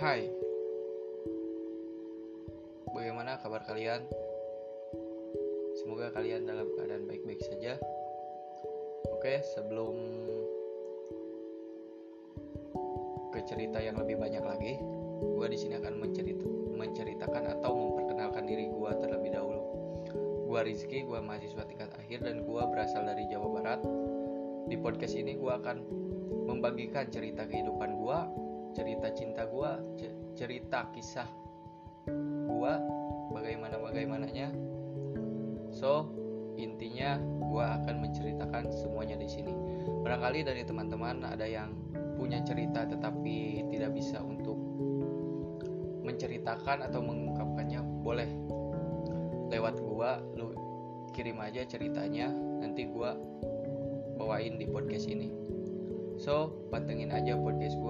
Hai. Bagaimana kabar kalian? Semoga kalian dalam keadaan baik-baik saja. Oke, sebelum ke cerita yang lebih banyak lagi Gue di sini akan mencerita, menceritakan atau memperkenalkan diri gue terlebih dahulu. Gue Rizky, gue mahasiswa tingkat akhir dan gue berasal dari Jawa Barat. Di podcast ini gue akan membagikan cerita kehidupan gue cerita cinta gue cerita kisah gue bagaimana bagaimananya. So intinya gue akan menceritakan semuanya di sini. Barangkali dari teman-teman ada yang punya cerita tetapi tidak bisa untuk menceritakan atau mengungkapkannya boleh. Lewat gue lu kirim aja ceritanya nanti gue bawain di podcast ini. So pantengin aja podcast gue